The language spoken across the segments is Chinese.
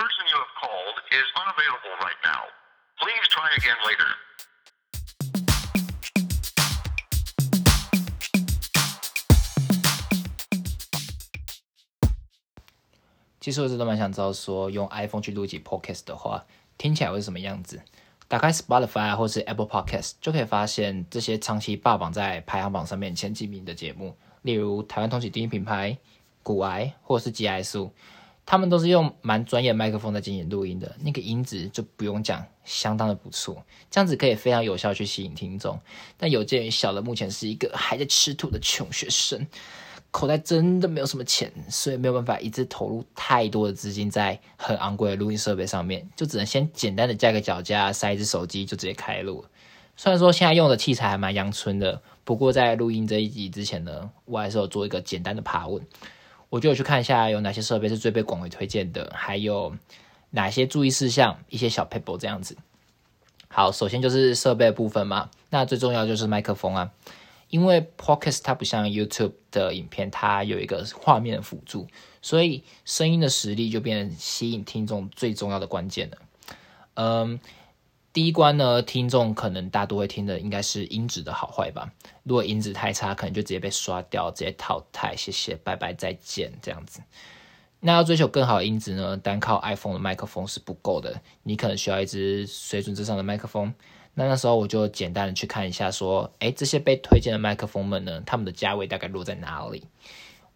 person you have called is unavailable right now. Please try again later. 其实我一直都蛮想知道，说用 iPhone 去录一集 Podcast 的话，听起来会是什么样子。打开 Spotify 或是 Apple Podcast，就可以发现这些长期霸榜在排行榜上面前几名的节目，例如台湾通勤第一品牌、古癌或者是 G I 数，他们都是用蛮专业麦克风在进行录音的，那个音质就不用讲，相当的不错，这样子可以非常有效去吸引听众。但有鉴于小的目前是一个还在吃土的穷学生。口袋真的没有什么钱，所以没有办法一直投入太多的资金在很昂贵的录音设备上面，就只能先简单的架个脚架，塞一只手机就直接开录。虽然说现在用的器材还蛮阳春的，不过在录音这一集之前呢，我还是有做一个简单的爬问，我就去看一下有哪些设备是最被广为推荐的，还有哪些注意事项，一些小 paper 这样子。好，首先就是设备部分嘛，那最重要就是麦克风啊。因为 Podcast 它不像 YouTube 的影片，它有一个画面的辅助，所以声音的实力就变成吸引听众最重要的关键了。嗯，第一关呢，听众可能大多会听的应该是音质的好坏吧。如果音质太差，可能就直接被刷掉，直接淘汰，谢谢，拜拜，再见，这样子。那要追求更好的音质呢，单靠 iPhone 的麦克风是不够的，你可能需要一支水准之上的麦克风。那那时候我就简单的去看一下，说，哎，这些被推荐的麦克风们呢，他们的价位大概落在哪里？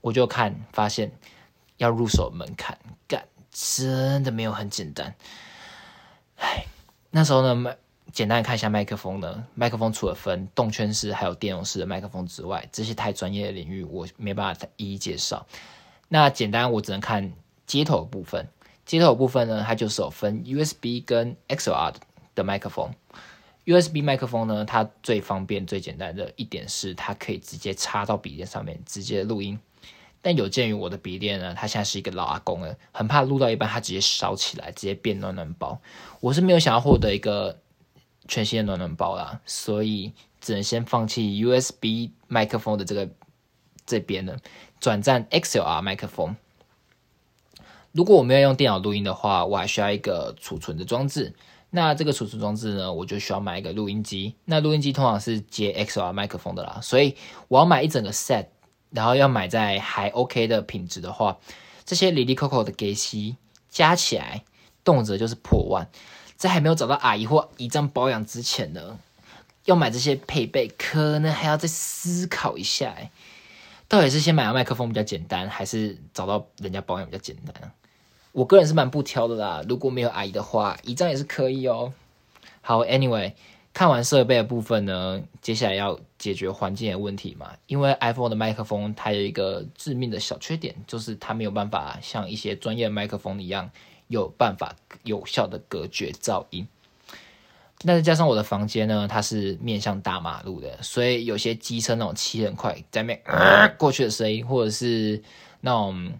我就看发现，要入手门槛，干，真的没有很简单。唉，那时候呢，麦简单看一下麦克风呢，麦克风除了分动圈式还有电容式的麦克风之外，这些太专业的领域我没办法一一介绍。那简单我只能看接头部分，接头部分呢，它就是有分 USB 跟 XLR 的麦克风。USB 麦克风呢，它最方便、最简单的一点是，它可以直接插到笔电上面，直接录音。但有鉴于我的笔电呢，它现在是一个老阿公了，很怕录到一半它直接烧起来，直接变暖暖包。我是没有想要获得一个全新的暖暖包啦，所以只能先放弃 USB 麦克风的这个这边呢，转战 XLR 麦克风。如果我没有用电脑录音的话，我还需要一个储存的装置。那这个储存装置呢，我就需要买一个录音机。那录音机通常是接 XLR 麦克风的啦，所以我要买一整个 set，然后要买在还 OK 的品质的话，这些 Lily Coco 的给息加起来，动辄就是破万。在还没有找到阿姨或姨丈保养之前呢，要买这些配备，可能还要再思考一下。到底是先买到麦克风比较简单，还是找到人家保养比较简单？我个人是蛮不挑的啦，如果没有阿姨的话，一张也是可以哦。好，Anyway，看完设备的部分呢，接下来要解决环境的问题嘛。因为 iPhone 的麦克风它有一个致命的小缺点，就是它没有办法像一些专业麦克风一样有办法有效的隔绝噪音。那再加上我的房间呢，它是面向大马路的，所以有些机车那种骑很快在面过去的声音，或者是那种。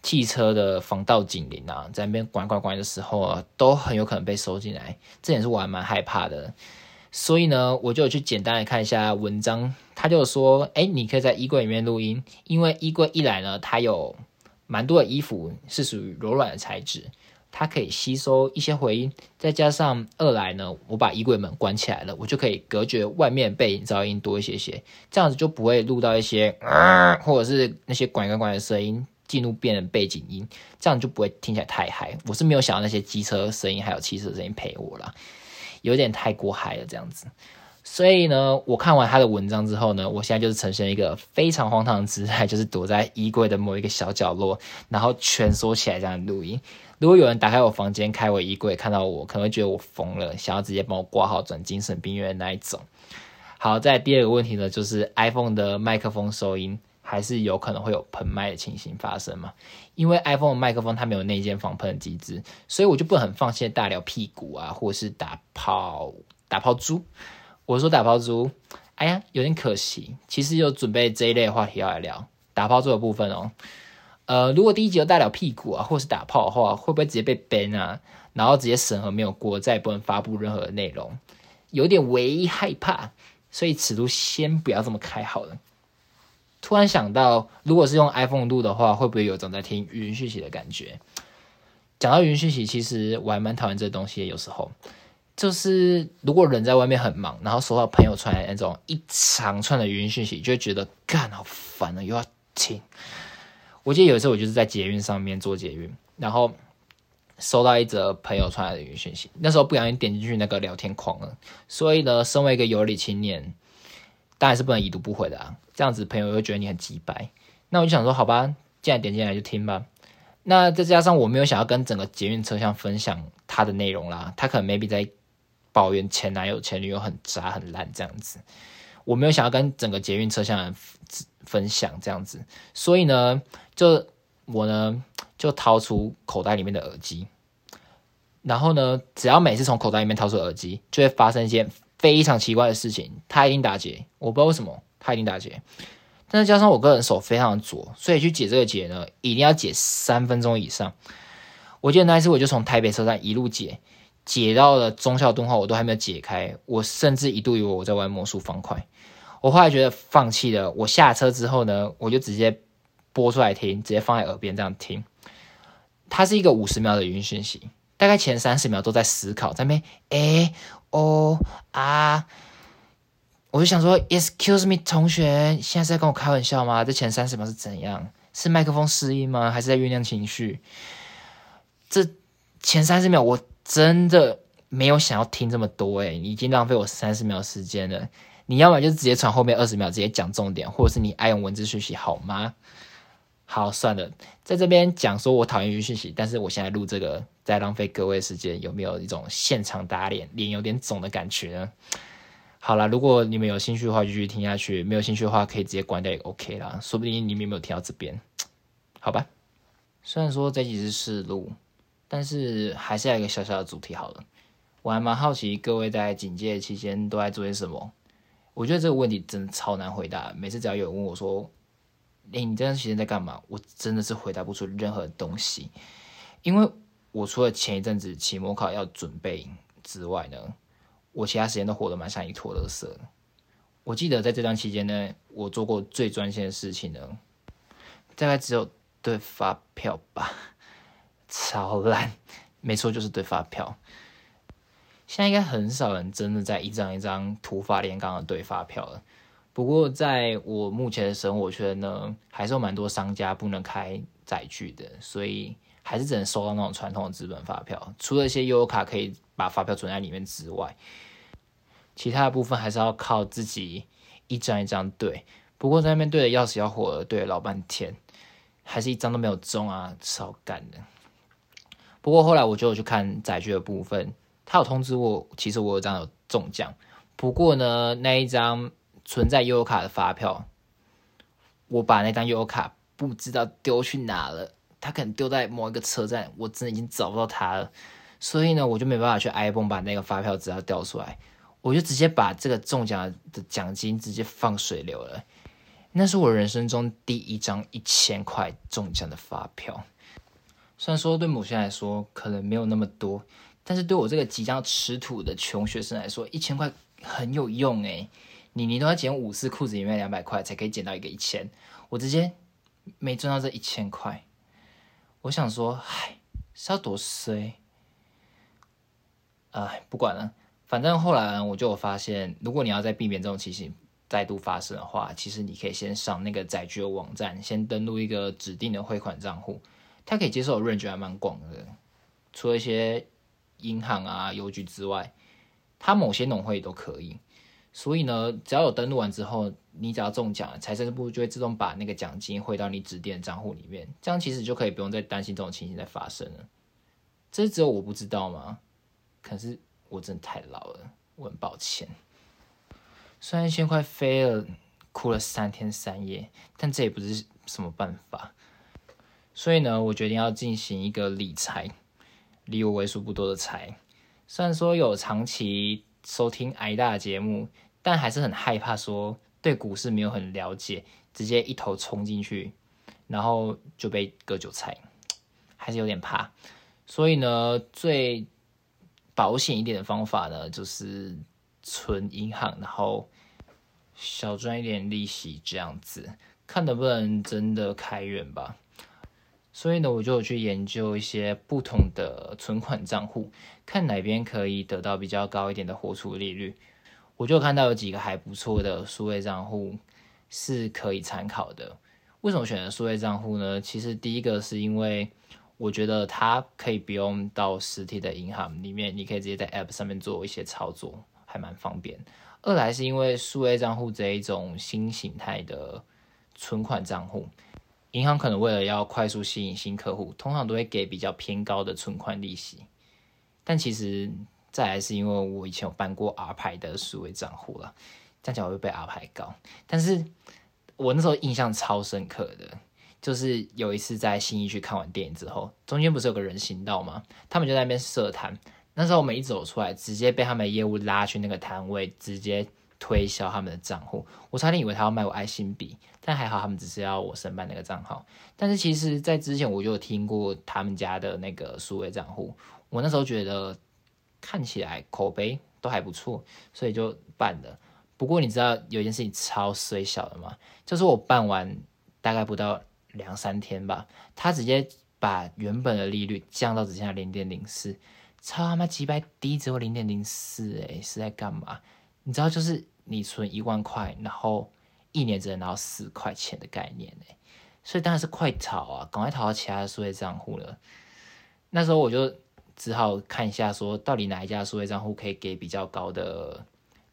汽车的防盗警铃啊，在那边关关关的时候啊，都很有可能被收进来，这也是我还蛮害怕的。所以呢，我就去简单的看一下文章，他就说，哎，你可以在衣柜里面录音，因为衣柜一来呢，它有蛮多的衣服是属于柔软的材质，它可以吸收一些回音，再加上二来呢，我把衣柜门关起来了，我就可以隔绝外面背景噪音多一些些，这样子就不会录到一些啊或者是那些管管管的声音。进入变成背景音，这样就不会听起来太嗨。我是没有想到那些机车声音还有汽车声音陪我啦，有点太过嗨了这样子。所以呢，我看完他的文章之后呢，我现在就是呈现一个非常荒唐的姿态，就是躲在衣柜的某一个小角落，然后蜷缩起来这样录音。如果有人打开我房间，开我衣柜，看到我，可能会觉得我疯了，想要直接帮我挂号转精神病院那一种。好，在第二个问题呢，就是 iPhone 的麦克风收音。还是有可能会有喷麦的情形发生嘛？因为 iPhone 的麦克风它没有内建防喷的机制，所以我就不很放心大聊屁股啊，或者是打炮打炮猪。我说打炮猪，哎呀，有点可惜。其实有准备这一类话题要来聊打炮猪的部分哦。呃，如果第一集有大聊屁股啊，或是打炮的话，会不会直接被 ban 啊？然后直接审核没有过，再也不能发布任何的内容，有点唯一害怕。所以尺度先不要这么开好了。突然想到，如果是用 iPhone 录的话，会不会有种在听语音讯息的感觉？讲到语音讯息，其实我还蛮讨厌这东西。有时候，就是如果人在外面很忙，然后收到朋友传来那种一长串的语音讯息，就会觉得干好烦啊，又要听。我记得有一次我就是在捷运上面做捷运，然后收到一则朋友传来的语音讯息，那时候不小心点进去那个聊天框了。所以呢，身为一个有理青年，当然是不能已读不回的啊。这样子朋友会觉得你很鸡白。那我就想说，好吧，既然点进来就听吧。那再加上我没有想要跟整个捷运车厢分享他的内容啦，他可能 maybe 在抱怨前男友前女友很渣很烂这样子，我没有想要跟整个捷运车厢分享这样子，所以呢，就我呢就掏出口袋里面的耳机，然后呢，只要每次从口袋里面掏出耳机，就会发生一件非常奇怪的事情，他一定打结，我不知道为什么他一定打结。但是加上我个人手非常的拙，所以去解这个结呢，一定要解三分钟以上。我记得那一次我就从台北车站一路解，解到了中校敦化，我都还没有解开。我甚至一度以为我在玩魔术方块。我后来觉得放弃了。我下车之后呢，我就直接播出来听，直接放在耳边这样听。它是一个五十秒的语音讯息，大概前三十秒都在思考，在那边诶哦啊。我就想说，Excuse me，同学，现在是在跟我开玩笑吗？这前三十秒是怎样？是麦克风失音吗？还是在酝酿情绪？这前三十秒我真的没有想要听这么多，诶已经浪费我三十秒时间了。你要么就直接传后面二十秒，直接讲重点，或者是你爱用文字学习好吗？好，算了，在这边讲说我讨厌语音讯息，但是我现在录这个，在浪费各位时间，有没有一种现场打脸，脸有点肿的感觉呢？好了，如果你们有兴趣的话，继续听下去；没有兴趣的话，可以直接关掉也 OK 啦。说不定你们有没有听到这边？好吧。虽然说这集是试录，但是还是要一个小小的主题好了。我还蛮好奇各位在警戒期间都在做些什么。我觉得这个问题真的超难回答。每次只要有人问我说：“诶，你这段时间在干嘛？”我真的是回答不出任何东西，因为我除了前一阵子期末考要准备之外呢。我其他时间都活得蛮像一坨垃圾的。我记得在这段期间呢，我做过最专心的事情呢，大概只有对发票吧，超烂。没错，就是对发票。现在应该很少人真的在一张一张土法炼钢的对发票了。不过在我目前的生活圈呢，还是有蛮多商家不能开载具的，所以还是只能收到那种传统的资本发票。除了一些优卡可以把发票存在里面之外，其他的部分还是要靠自己一张一张对，不过在那边对的要死要活的对了老半天，还是一张都没有中啊，超干的。不过后来我就去看载具的部分，他有通知我，其实我有张有中奖。不过呢，那一张存在悠游卡的发票，我把那张悠游卡不知道丢去哪了，他可能丢在某一个车站，我真的已经找不到他了。所以呢，我就没办法去 iPhone 把那个发票资料调出来。我就直接把这个中奖的奖金直接放水流了，那是我人生中第一张一千块中奖的发票。虽然说对某些来说可能没有那么多，但是对我这个即将吃土的穷学生来说，一千块很有用诶。你你都要捡五次裤子里面两百块才可以捡到一个一千，我直接没赚到这一千块。我想说，唉，是要多衰？唉，不管了。反正后来我就有发现，如果你要再避免这种情形再度发生的话，其实你可以先上那个载具的网站，先登录一个指定的汇款账户，它可以接受的 range 还蛮广的，除了一些银行啊、邮局之外，它某些农会都可以。所以呢，只要有登录完之后，你只要中奖，财政部就会自动把那个奖金汇到你指定的账户里面，这样其实就可以不用再担心这种情形再发生了。这只有我不知道吗？可是。我真的太老了，我很抱歉。虽然一千块飞了，哭了三天三夜，但这也不是什么办法。所以呢，我决定要进行一个理财，理我为数不多的财。虽然说有长期收听挨大节目，但还是很害怕说对股市没有很了解，直接一头冲进去，然后就被割韭菜，还是有点怕。所以呢，最保险一点的方法呢，就是存银行，然后小赚一点利息，这样子看能不能真的开源吧。所以呢，我就去研究一些不同的存款账户，看哪边可以得到比较高一点的活储利率。我就看到有几个还不错的数位账户是可以参考的。为什么选择数位账户呢？其实第一个是因为我觉得它可以不用到实体的银行里面，你可以直接在 App 上面做一些操作，还蛮方便。二来是因为数位账户这一种新形态的存款账户，银行可能为了要快速吸引新客户，通常都会给比较偏高的存款利息。但其实再来是因为我以前有办过 R 牌的数位账户了，这样讲会被 R 牌告。但是我那时候印象超深刻的，就是有一次在新义区看完电影之后，中间不是有个人行道吗？他们就在那边设摊。那时候我们一走出来，直接被他们的业务拉去那个摊位，直接推销他们的账户。我差点以为他要卖我爱心笔，但还好他们只是要我申办那个账号。但是其实，在之前我就有听过他们家的那个数位账户，我那时候觉得看起来口碑都还不错，所以就办了。不过你知道有一件事情超衰小的吗？就是我办完大概不到两三天吧，他直接把原本的利率降到只剩下零点零四。超他妈几百低，只有零点零四，哎，是在干嘛？你知道，就是你存一万块，然后一年只能拿到四块钱的概念，呢，所以当然是快逃啊，赶快逃到其他的数位账户了。那时候我就只好看一下，说到底哪一家数位账户可以给比较高的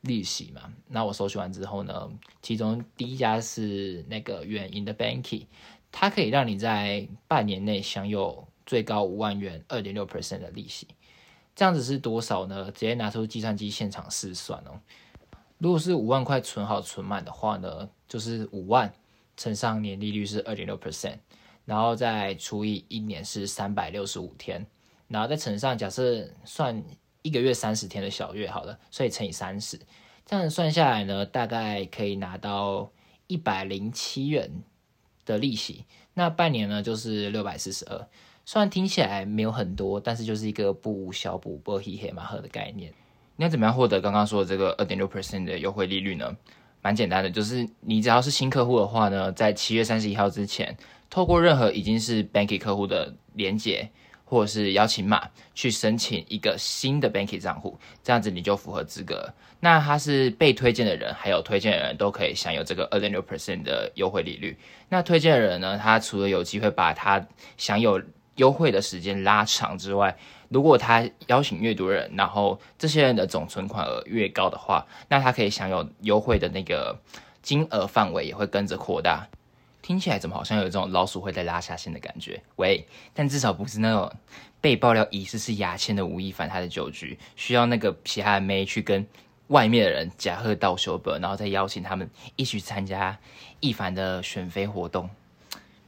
利息嘛？那我搜寻完之后呢，其中第一家是那个远银的 Banky，它可以让你在半年内享有最高五万元二点六 percent 的利息。这样子是多少呢？直接拿出计算机现场试算哦。如果是五万块存好存满的话呢，就是五万乘上年利率是二点六 percent，然后再除以一年是三百六十五天，然后再乘上假设算一个月三十天的小月好了，所以乘以三十，这样算下来呢，大概可以拿到一百零七元的利息。那半年呢就是六百四十二。虽然听起来没有很多，但是就是一个不小补、不黑黑马赫的概念。你要怎么样获得刚刚说的这个二点六 percent 的优惠利率呢？蛮简单的，就是你只要是新客户的话呢，在七月三十一号之前，透过任何已经是 Banky 客户的连接或者是邀请码去申请一个新的 Banky 账户，这样子你就符合资格。那他是被推荐的人，还有推荐的人都可以享有这个二点六 percent 的优惠利率。那推荐的人呢，他除了有机会把他享有优惠的时间拉长之外，如果他邀请越多人，然后这些人的总存款额越高的话，那他可以享有优惠的那个金额范围也会跟着扩大。听起来怎么好像有这种老鼠会在拉下线的感觉？喂，但至少不是那种被爆料疑似是牙签的吴亦凡他的酒局，需要那个其他的妹去跟外面的人假贺道修本，然后再邀请他们一起参加亦凡的选妃活动。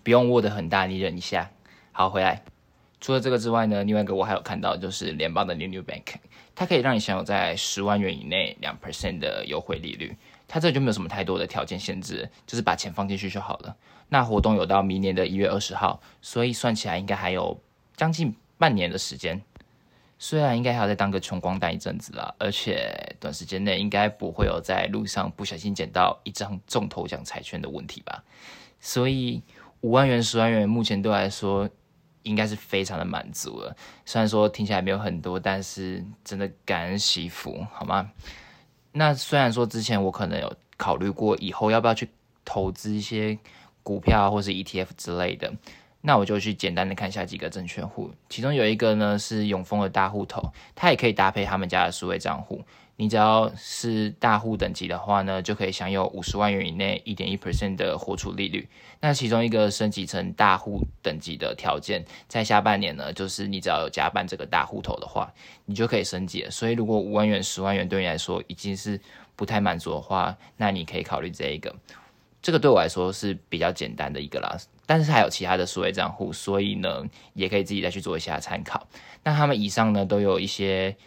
不用握得很大，你忍一下。好，回来。除了这个之外呢，另外一个我还有看到，就是联邦的 New New Bank，它可以让你享有在十万元以内两 percent 的优惠利率。它这就没有什么太多的条件限制，就是把钱放进去就好了。那活动有到明年的一月二十号，所以算起来应该还有将近半年的时间。虽然应该还要再当个穷光蛋一阵子啦，而且短时间内应该不会有在路上不小心捡到一张中头奖彩券的问题吧。所以。五万元、十万元，目前对我来说应该是非常的满足了。虽然说听起来没有很多，但是真的感恩惜福，好吗？那虽然说之前我可能有考虑过以后要不要去投资一些股票或是 ETF 之类的，那我就去简单的看一下几个证券户，其中有一个呢是永丰的大户头，它也可以搭配他们家的数位账户。你只要是大户等级的话呢，就可以享有五十万元以内一点一 percent 的活储利率。那其中一个升级成大户等级的条件，在下半年呢，就是你只要有加办这个大户头的话，你就可以升级。所以如果五万元、十万元对你来说已经是不太满足的话，那你可以考虑这一个。这个对我来说是比较简单的一个啦，但是还有其他的数位账户，所以呢，也可以自己再去做一下参考。那他们以上呢，都有一些。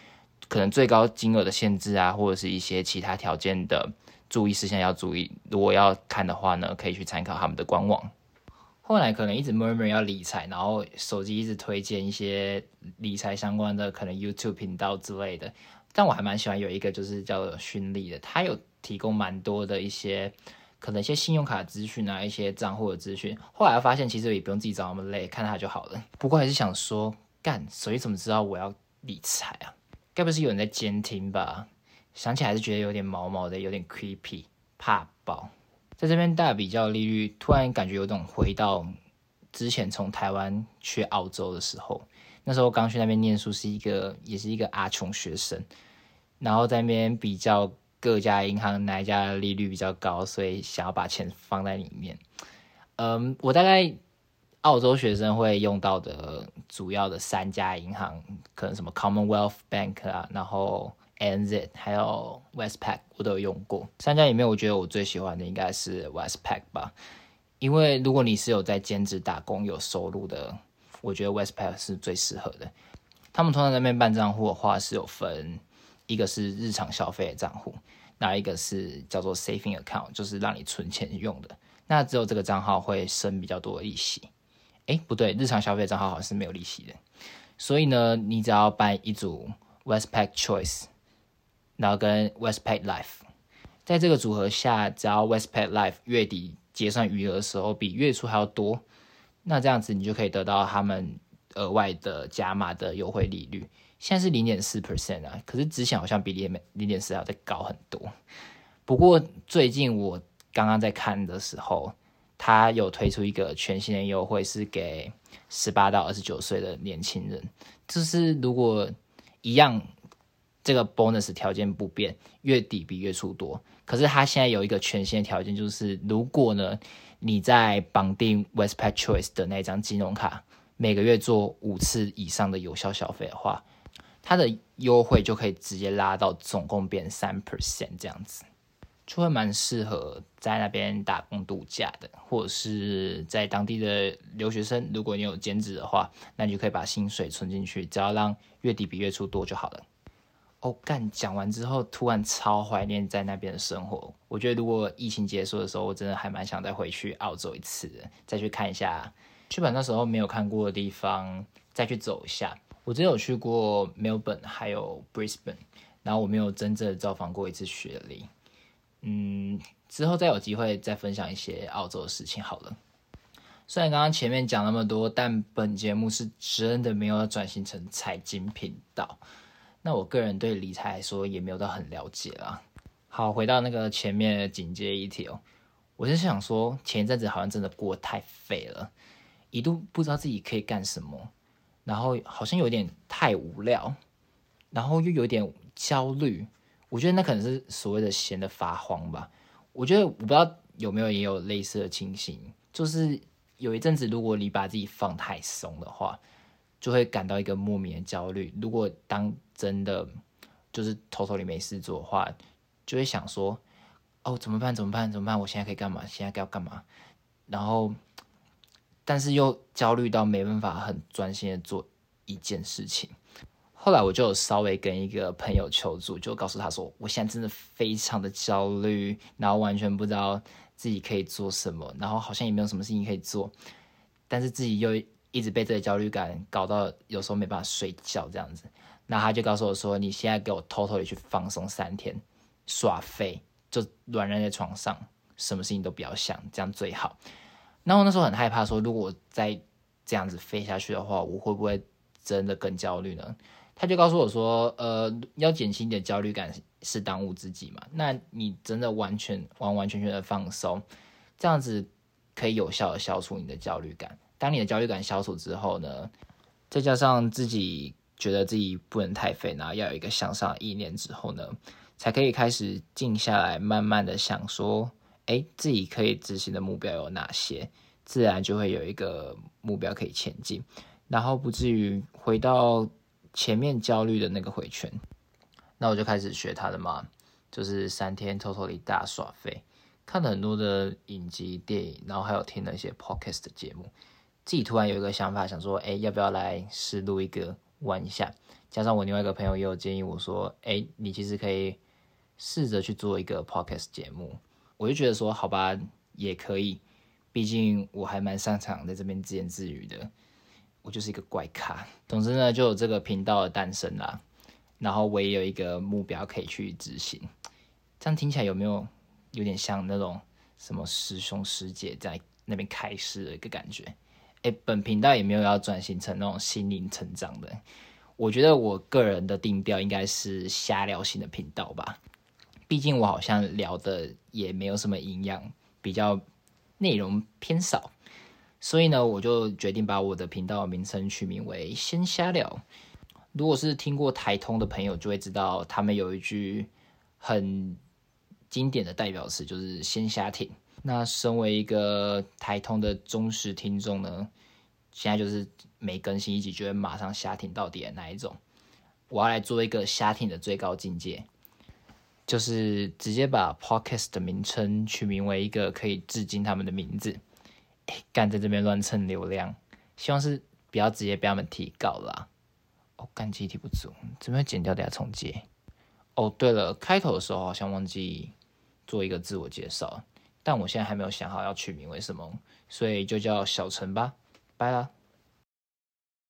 可能最高金额的限制啊，或者是一些其他条件的注意事项要注意。如果要看的话呢，可以去参考他们的官网。后来可能一直 murmur 要理财，然后手机一直推荐一些理财相关的可能 YouTube 频道之类的。但我还蛮喜欢有一个就是叫做勋利的，他有提供蛮多的一些可能一些信用卡资讯啊，一些账户的资讯。后来发现其实也不用自己找那么累，看它就好了。不过还是想说，干手机怎么知道我要理财啊？该不是有人在监听吧？想起来还是觉得有点毛毛的，有点 creepy，怕爆。在这边大比较利率，突然感觉有种回到之前从台湾去澳洲的时候。那时候刚去那边念书，是一个也是一个阿穷学生，然后在那边比较各家银行哪一家的利率比较高，所以想要把钱放在里面。嗯，我大概澳洲学生会用到的主要的三家银行，可能什么 Commonwealth Bank 啊，然后 ANZ 还有 Westpac 我都有用过。三家里面，我觉得我最喜欢的应该是 Westpac 吧，因为如果你是有在兼职打工有收入的。我觉得 Westpac 是最适合的。他们通常在那边办账户的话，是有分一个是日常消费的账户，那一个是叫做 Saving Account，就是让你存钱用的。那只有这个账号会生比较多的利息。哎，不对，日常消费账号好像是没有利息的。所以呢，你只要办一组 Westpac Choice，然后跟 Westpac Life，在这个组合下，只要 Westpac Life 月底结算余额的时候比月初还要多。那这样子你就可以得到他们额外的加码的优惠利率，现在是零点四 percent 啊，可是之前好像比零零点四要再高很多。不过最近我刚刚在看的时候，他有推出一个全新的优惠，是给十八到二十九岁的年轻人，就是如果一样这个 bonus 条件不变，月底比月初多，可是他现在有一个全新的条件，就是如果呢。你在绑定 Westpac Choice 的那张金融卡，每个月做五次以上的有效消费的话，它的优惠就可以直接拉到总共变三 percent 这样子，就会蛮适合在那边打工度假的，或者是在当地的留学生。如果你有兼职的话，那你就可以把薪水存进去，只要让月底比月初多就好了。哦，干讲完之后，突然超怀念在那边的生活。我觉得如果疫情结束的时候，我真的还蛮想再回去澳洲一次，再去看一下去把那时候没有看过的地方，再去走一下。我只有去过 Melbourne 还有 Brisbane，然后我没有真正造访过一次雪梨。嗯，之后再有机会再分享一些澳洲的事情好了。虽然刚刚前面讲那么多，但本节目是真的没有转型成财经频道。那我个人对理财来说也没有到很了解啦。好，回到那个前面的紧接一题哦，我是想说，前一阵子好像真的过太废了，一度不知道自己可以干什么，然后好像有点太无聊，然后又有点焦虑。我觉得那可能是所谓的闲的发慌吧。我觉得我不知道有没有也有类似的情形，就是有一阵子，如果你把自己放太松的话。就会感到一个莫名的焦虑。如果当真的就是偷偷里没事做的话，就会想说：“哦，怎么办？怎么办？怎么办？我现在可以干嘛？现在该要干嘛？”然后，但是又焦虑到没办法很专心的做一件事情。后来我就稍微跟一个朋友求助，就告诉他说：“我现在真的非常的焦虑，然后完全不知道自己可以做什么，然后好像也没有什么事情可以做，但是自己又……”一直被这个焦虑感搞到有时候没办法睡觉这样子，那他就告诉我说：“你现在给我偷偷的去放松三天，耍废，就软软在床上，什么事情都不要想，这样最好。”然后那时候很害怕说，如果我再这样子飞下去的话，我会不会真的更焦虑呢？他就告诉我说：“呃，要减轻你的焦虑感是当务之急嘛。那你真的完全完完全全的放松，这样子可以有效的消除你的焦虑感。”当你的焦虑感消除之后呢，再加上自己觉得自己不能太废，然后要有一个向上意念之后呢，才可以开始静下来，慢慢的想说，哎，自己可以执行的目标有哪些，自然就会有一个目标可以前进，然后不至于回到前面焦虑的那个回圈。那我就开始学他的嘛，就是三天偷偷里大耍废，看了很多的影集、电影，然后还有听了一些 podcast 的节目。自己突然有一个想法，想说，哎，要不要来试录一个玩一下？加上我另外一个朋友也有建议我说，哎，你其实可以试着去做一个 podcast 节目。我就觉得说，好吧，也可以，毕竟我还蛮擅长在这边自言自语的。我就是一个怪咖。总之呢，就有这个频道的诞生啦。然后我也有一个目标可以去执行。这样听起来有没有有点像那种什么师兄师姐在那边开示的一个感觉。哎，本频道也没有要转型成那种心灵成长的。我觉得我个人的定调应该是瞎聊型的频道吧。毕竟我好像聊的也没有什么营养，比较内容偏少，所以呢，我就决定把我的频道名称取名为“先瞎聊”。如果是听过台通的朋友，就会知道他们有一句很经典的代表词，就是“先瞎听”。那身为一个台通的忠实听众呢，现在就是每更新一集就会马上瞎听到底的那一种。我要来做一个瞎听的最高境界，就是直接把 podcast 的名称取名为一个可以致敬他们的名字。干在这边乱蹭流量，希望是不要直接被他们提告啦。哦，干记忆体不足，这边剪掉，等下重接。哦，对了，开头的时候好像忘记做一个自我介绍。但我现在还没有想好要取名为什么，所以就叫小陈吧，拜了。